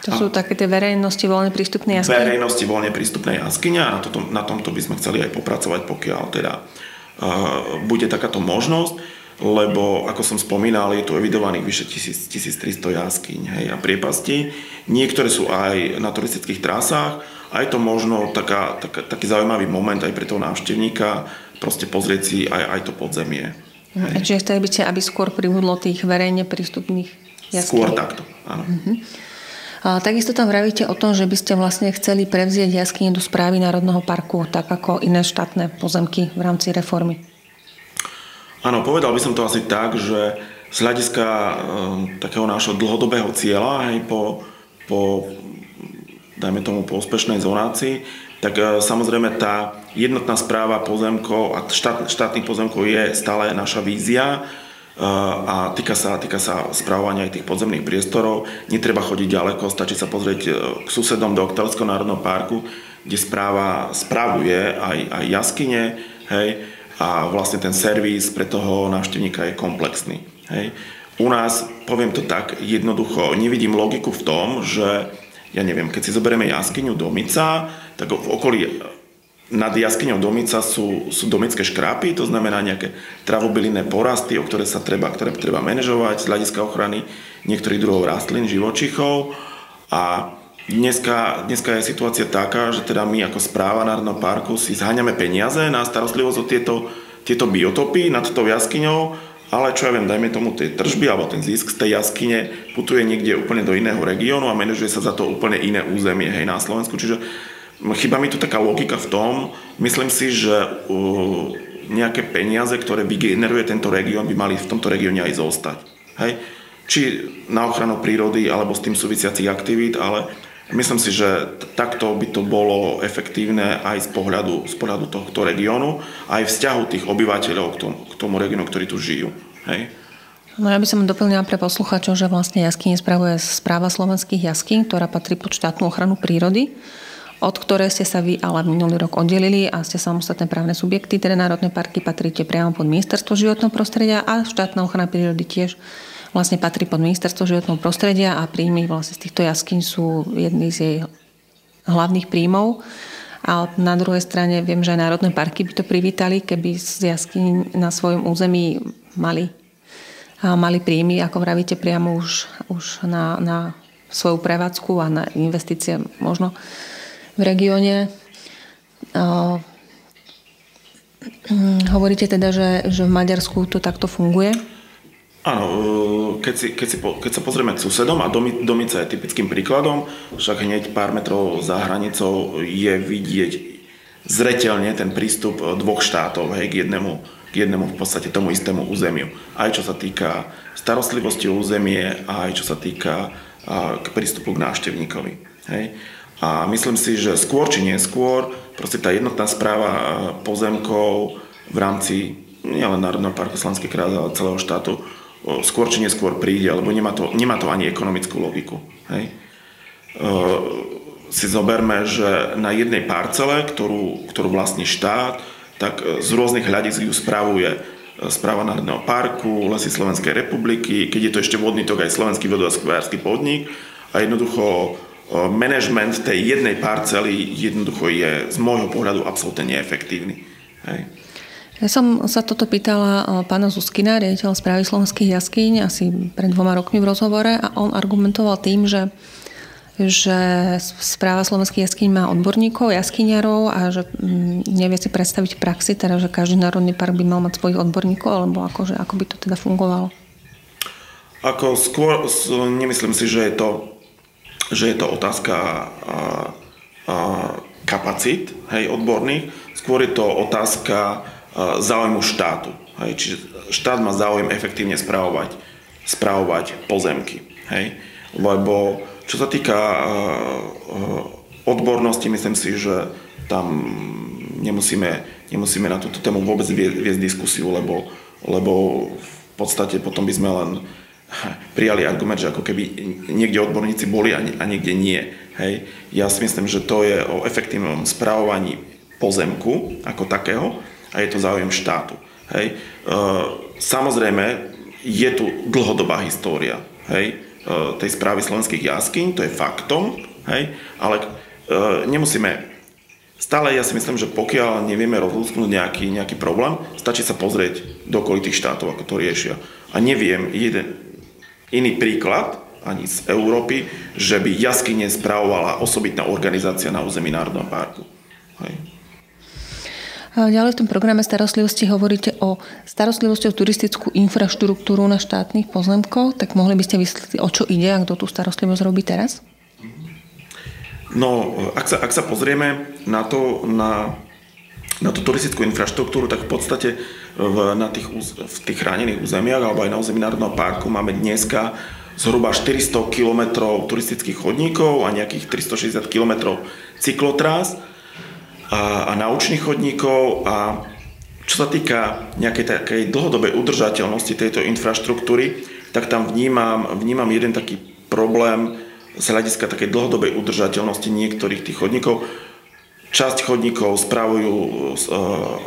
To sú také tie verejnosti voľne prístupné jaskyne? Verejnosti voľne prístupné jaskyňa a na, toto, na tomto by sme chceli aj popracovať, pokiaľ teda uh, bude takáto možnosť, lebo ako som spomínal, je tu evidovaných vyše 1300 jaskyň hej, a priepasti. Niektoré sú aj na turistických trasách a je to možno taká, taká, taký zaujímavý moment aj pre toho návštevníka proste pozrieť si aj, aj to podzemie. Hej. Čiže chceli by ste, aby skôr pribudlo tých verejne prístupných jaskyň? Skôr takto, áno. Uh-huh. A takisto tam vravíte o tom, že by ste vlastne chceli prevzieť jaskyne do správy Národného parku, tak ako iné štátne pozemky v rámci reformy. Áno, povedal by som to asi tak, že z hľadiska e, takého nášho dlhodobého cieľa aj po, po dajme tomu po úspešnej zonácii, tak e, samozrejme tá jednotná správa pozemkov a štát, štátnych pozemkov je stále naša vízia e, a týka sa, týka sa správovania aj tých podzemných priestorov. Netreba chodiť ďaleko, stačí sa pozrieť e, k susedom do Oktelského národného parku, kde správa spravuje aj, aj jaskyne, hej, a vlastne ten servis pre toho návštevníka je komplexný. Hej. U nás, poviem to tak jednoducho, nevidím logiku v tom, že ja neviem, keď si zoberieme jaskyňu Domica, tak v okolí nad jaskyňou Domica sú, sú domické škrápy, to znamená nejaké travobylinné porasty, o ktoré sa treba, ktoré treba manažovať z hľadiska ochrany niektorých druhov rastlín, živočichov. A dneska, dneska je situácia taká, že teda my ako správa Národného parku si zháňame peniaze na starostlivosť o tieto, tieto biotopy nad tou jaskyňou ale čo ja viem, dajme tomu tie tržby alebo ten zisk z tej jaskyne putuje niekde úplne do iného regiónu a manažuje sa za to úplne iné územie hej, na Slovensku. Čiže chyba mi tu taká logika v tom, myslím si, že uh, nejaké peniaze, ktoré vygeneruje tento región, by mali v tomto regióne aj zostať. Hej? Či na ochranu prírody alebo s tým súvisiacich aktivít, ale myslím si, že takto by to bolo efektívne aj z pohľadu, z pohľadu tohto regiónu, aj vzťahu tých obyvateľov k tomu, k tomu regiónu, ktorí tu žijú. Hej? No ja by som doplnila pre posluchačov, že vlastne jaskyne spravuje správa slovenských jaskyn, ktorá patrí pod štátnu ochranu prírody, od ktoré ste sa vy ale minulý rok oddelili a ste samostatné právne subjekty, teda národné parky patríte priamo pod ministerstvo životného prostredia a štátna ochrana prírody tiež vlastne patrí pod ministerstvo životného prostredia a príjmy vlastne z týchto jaskyn sú jedný z jej hlavných príjmov. A na druhej strane viem, že aj národné parky by to privítali, keby z jaskyň na svojom území mali mali príjmy, ako vravíte, priamo už, už na, na svoju prevádzku a na investície možno v regióne. Hovoríte teda, že, že v Maďarsku to takto funguje? Áno, e, keď, si, keď, si, keď sa pozrieme k susedom a Domica je typickým príkladom, však hneď pár metrov za hranicou je vidieť zretelne ten prístup dvoch štátov hej, k jednému k jednému v podstate tomu istému územiu. Aj čo sa týka starostlivosti o územie, aj čo sa týka k prístupu k návštevníkovi. Hej. A myslím si, že skôr či neskôr proste tá jednotná správa pozemkov v rámci nielen Národného parku Slanský kraj, ale celého štátu skôr či neskôr príde, lebo nemá to, nemá to ani ekonomickú logiku. Hej. Si zoberme, že na jednej parcele, ktorú, ktorú vlastní štát, tak e, z rôznych hľadisk ju spravuje e, správa Národného parku, Lesy Slovenskej republiky, keď je to ešte vodný tok aj Slovenský vodohospodársky podnik a jednoducho e, management tej jednej parcely jednoducho je z môjho pohľadu absolútne neefektívny. Hej. Ja som sa toto pýtala pána Zuskina, riaditeľa správy slovenských jaskyň, asi pred dvoma rokmi v rozhovore a on argumentoval tým, že že správa slovenských jaskyň má odborníkov, jaskyňarov a že mm, nevie si predstaviť praxi, teda, že každý národný park by mal mať svojich odborníkov, alebo ako, že, ako by to teda fungovalo? Ako skôr, nemyslím si, že je to, že je to otázka a, a, kapacít hej, odborných, skôr je to otázka záujmu štátu. Hej. Čiže štát má záujem efektívne spravovať, spravovať pozemky. Hej. Lebo čo sa týka uh, odbornosti, myslím si, že tam nemusíme, nemusíme na túto tému vôbec viesť diskusiu, lebo, lebo v podstate potom by sme len prijali argument, že ako keby niekde odborníci boli a, niekde nie. Hej. Ja si myslím, že to je o efektívnom správovaní pozemku ako takého a je to záujem štátu. Hej. Samozrejme, je tu dlhodobá história. Hej. E, tej správy slovenských jaskyň, to je faktom, hej, ale e, nemusíme Stále ja si myslím, že pokiaľ nevieme rozlúsknuť nejaký, nejaký problém, stačí sa pozrieť do okolitých štátov, ako to riešia. A neviem jeden iný príklad, ani z Európy, že by jaskyne spravovala osobitná organizácia na území Národného parku. Hej. Ďalej v tom programe starostlivosti hovoríte o starostlivosti o turistickú infraštruktúru na štátnych pozemkoch, tak mohli by ste vysvetliť, o čo ide a kto tú starostlivosť robí teraz? No, ak sa, ak sa pozrieme na to, na, na tú turistickú infraštruktúru, tak v podstate v, na tých, v tých chránených územiach alebo aj na území Národného parku máme dneska zhruba 400 km turistických chodníkov a nejakých 360 km cyklotrás a, a naučných chodníkov a čo sa týka nejakej takej dlhodobej udržateľnosti tejto infraštruktúry, tak tam vnímam, vnímam jeden taký problém z hľadiska takej dlhodobej udržateľnosti niektorých tých chodníkov. Časť chodníkov spravujú e,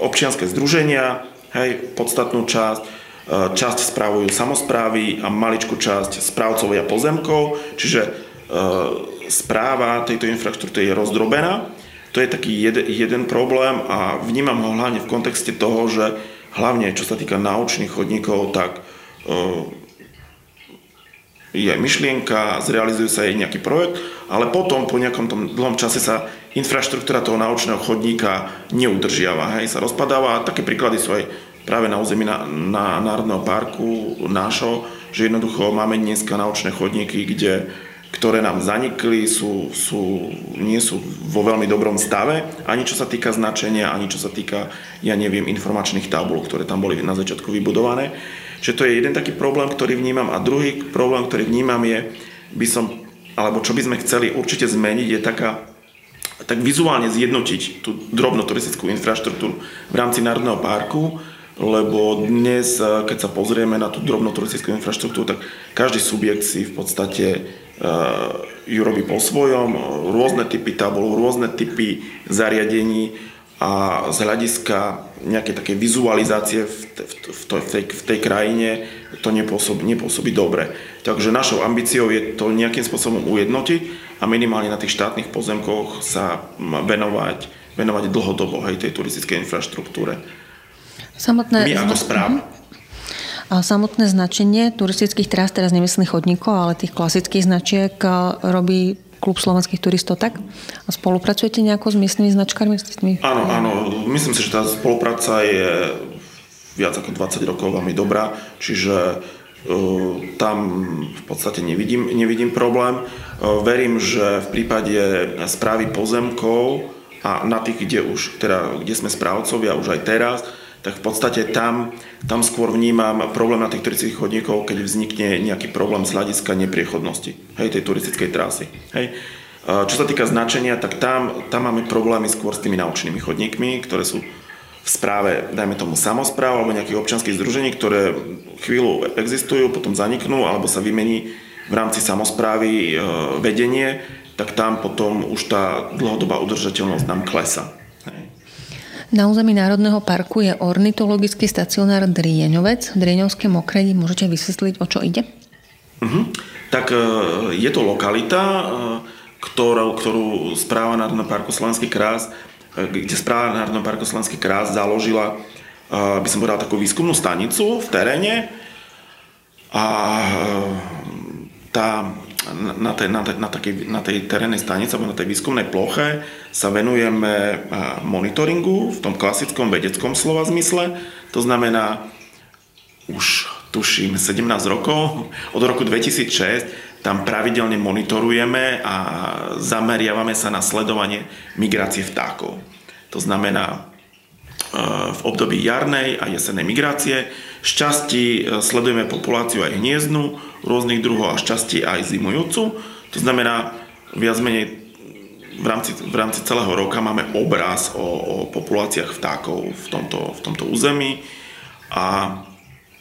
občianske združenia, hej, podstatnú časť, e, časť spravujú samozprávy a maličkú časť správcovia pozemkov, čiže e, správa tejto infraštruktúry je rozdrobená to je taký jed, jeden problém a vnímam ho hlavne v kontexte toho, že hlavne čo sa týka naučných chodníkov, tak uh, je myšlienka, zrealizuje sa jej nejaký projekt, ale potom po nejakom tom dlhom čase sa infraštruktúra toho naučného chodníka neudržiava, hej, sa rozpadáva. Také príklady sú aj práve na území na, na Národného parku nášho, že jednoducho máme dneska naučné chodníky, kde ktoré nám zanikli, sú, sú, nie sú vo veľmi dobrom stave, ani čo sa týka značenia, ani čo sa týka, ja neviem, informačných tabul, ktoré tam boli na začiatku vybudované. Čiže to je jeden taký problém, ktorý vnímam. A druhý problém, ktorý vnímam je, by som, alebo čo by sme chceli určite zmeniť, je taká, tak vizuálne zjednotiť tú drobnú turistickú infraštruktúru v rámci Národného parku, lebo dnes, keď sa pozrieme na tú drobnú turistickú infraštruktúru, tak každý subjekt si v podstate ju robí po svojom, rôzne typy tabul, rôzne typy zariadení a z hľadiska nejakej takej vizualizácie v, v, v, v, tej, v tej krajine to nepôsobí, nepôsobí dobre. Takže našou ambíciou je to nejakým spôsobom ujednotiť a minimálne na tých štátnych pozemkoch sa venovať, venovať dlhodobo hej, tej turistickej infraštruktúre. Samotné My ako správ. A samotné značenie turistických trás, teraz nemyslím chodníkov, ale tých klasických značiek robí klub slovenských turistov tak? A spolupracujete nejako s miestnymi tými... Áno, áno. Myslím si, že tá spolupráca je viac ako 20 rokov veľmi dobrá, čiže uh, tam v podstate nevidím, nevidím problém. Uh, verím, že v prípade správy pozemkov a na tých, kde už, teda, kde sme správcovia už aj teraz, tak v podstate tam, tam skôr vnímam problém na tých turistických chodníkov, keď vznikne nejaký problém z hľadiska nepriechodnosti hej, tej turistickej trasy. Hej. Čo sa týka značenia, tak tam, tam máme problémy skôr s tými naučnými chodníkmi, ktoré sú v správe, dajme tomu, samozpráv alebo nejakých občanských združení, ktoré chvíľu existujú, potom zaniknú alebo sa vymení v rámci samozprávy e, vedenie, tak tam potom už tá dlhodobá udržateľnosť nám klesa. Na území Národného parku je ornitologický stacionár Drieňovec v Drieňovském okraji. Môžete vysvetliť, o čo ide? Uh-huh. Tak e, je to lokalita, e, ktorú, ktorú správa Národného parku Slovenský krás, e, kde správa Národného parku Slovenský krás založila by som povedal, takú výskumnú stanicu v teréne a tá, na, tej, na, tej, na, takej, na tej terénnej stanici alebo na tej výskumnej ploche sa venujeme monitoringu v tom klasickom vedeckom slova zmysle. To znamená, už tuším 17 rokov, od roku 2006 tam pravidelne monitorujeme a zameriavame sa na sledovanie migrácie vtákov. To znamená, v období jarnej a jesennej migrácie. Šťastí e, sledujeme populáciu aj hniezdnu, rôznych druhov a šťastí aj zimujúcu. To znamená, viac menej v rámci, v rámci celého roka máme obraz o, o populáciách vtákov v tomto, v tomto území a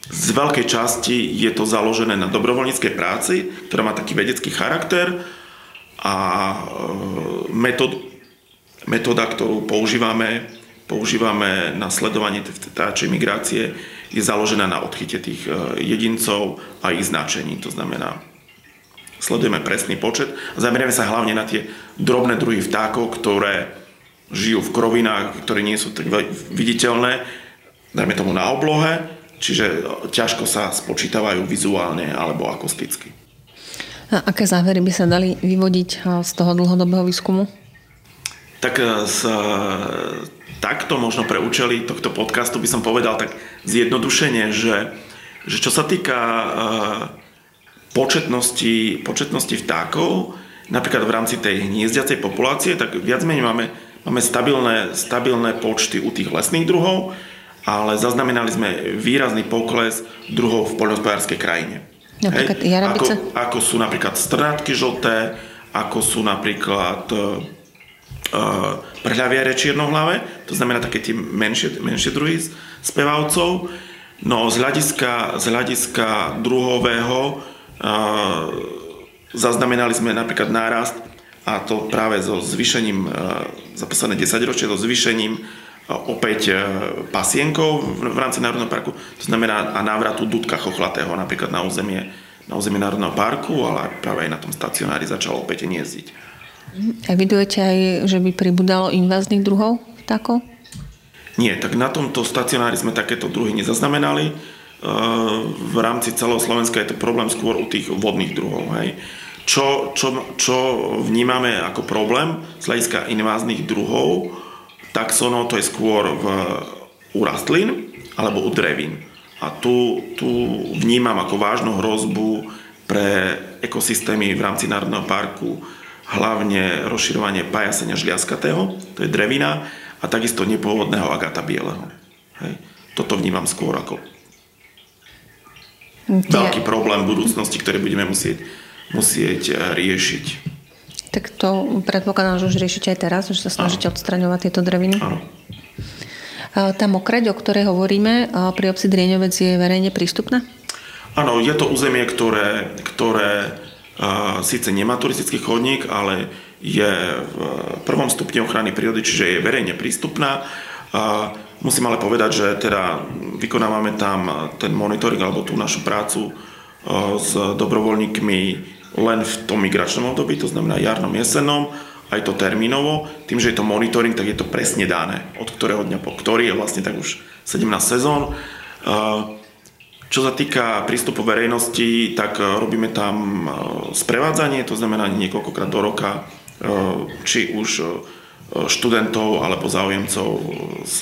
z veľkej časti je to založené na dobrovoľníckej práci, ktorá má taký vedecký charakter a e, metód, metóda, ktorú používame, používame na sledovanie vtáčej migrácie, je založená na odchyte tých e, jedincov a ich značení. To znamená, sledujeme presný počet a zameriame sa hlavne na tie drobné druhy vtákov, ktoré žijú v krovinách, ktoré nie sú tak viditeľné, dajme tomu na oblohe, čiže ťažko sa spočítavajú vizuálne alebo akusticky. A aké závery by sa dali vyvodiť e, z toho dlhodobého výskumu? Tak e, z takto možno pre účely tohto podcastu by som povedal tak zjednodušene, že, že čo sa týka uh, početnosti, početnosti vtákov, napríklad v rámci tej hniezdiacej populácie, tak viac menej máme, máme stabilné, stabilné počty u tých lesných druhov, ale zaznamenali sme výrazný pokles druhov v poľnohospodárskej krajine. Napríklad Hej, ako, ako sú napríklad strnátky žlté, ako sú napríklad uh, prhľaviare čiernohlavé, to znamená také tie menšie, menšie druhy spevavcov. No z hľadiska, z hľadiska druhového uh, zaznamenali sme napríklad nárast a to práve so zvýšením za posledné 10 ročie, so zvýšením opäť uh, pasienkov v rámci Národného parku, to znamená a návratu dudka chochlatého napríklad na územie, na územie Národného parku, ale práve aj na tom stacionári začalo opäť niezdiť. Evidujete aj, že by pribudalo inváznych druhov vtákov? Nie, tak na tomto stacionári sme takéto druhy nezaznamenali. E, v rámci celého Slovenska je to problém skôr u tých vodných druhov. Hej. Čo, čo, čo vnímame ako problém z hľadiska inváznych druhov, taxonov to je skôr v, u rastlín alebo u drevín. A tu, tu vnímam ako vážnu hrozbu pre ekosystémy v rámci Národného parku hlavne rozširovanie pajasenia žliaskatého, to je drevina, a takisto nepôvodného agata bieleho. Hej. Toto vnímam skôr ako Tie... veľký problém budúcnosti, ktorý budeme musieť, musieť eh, riešiť. Tak to predpokladám, že už riešite aj teraz, že sa snažíte odstraňovať tieto dreviny? Áno. Tá mokreď, o ktorej hovoríme, pri obci Drieňovec je verejne prístupná? Áno, je to územie, ktoré, ktoré síce nemá turistický chodník, ale je v prvom stupni ochrany prírody, čiže je verejne prístupná. Musím ale povedať, že teda vykonávame tam ten monitoring alebo tú našu prácu s dobrovoľníkmi len v tom migračnom období, to znamená jarnom, jesennom, aj to termínovo. Tým, že je to monitoring, tak je to presne dané, od ktorého dňa po ktorý je vlastne tak už 17 sezón. Čo sa týka prístupu verejnosti, tak e, robíme tam e, sprevádzanie, to znamená niekoľkokrát do roka, e, či už študentov alebo záujemcov z,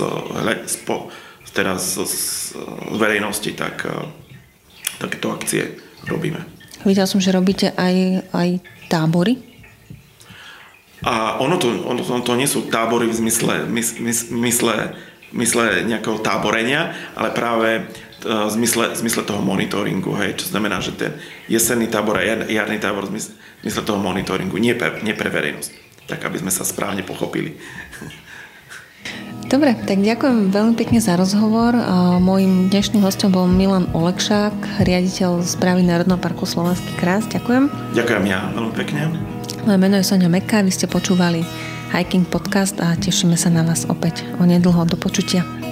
z, teraz z verejnosti, tak takéto akcie robíme. Videl som, že robíte aj, aj tábory. A ono to, ono, ono to nie sú tábory v zmysle, mys, mys, mysle, mysle nejakého táborenia, ale práve v zmysle, v zmysle toho monitoringu, hej, čo znamená, že ten jesenný tábor a jarný tábor v zmysle toho monitoringu, nie pre, nie pre verejnosť. Tak, aby sme sa správne pochopili. Dobre, tak ďakujem veľmi pekne za rozhovor. Mojím dnešným hostom bol Milan Olekšák, riaditeľ správy Národného parku Slovenský krás. Ďakujem. Ďakujem ja veľmi pekne. Moje meno je Sonia Meka, vy ste počúvali Hiking Podcast a tešíme sa na vás opäť o nedlho. Do počutia.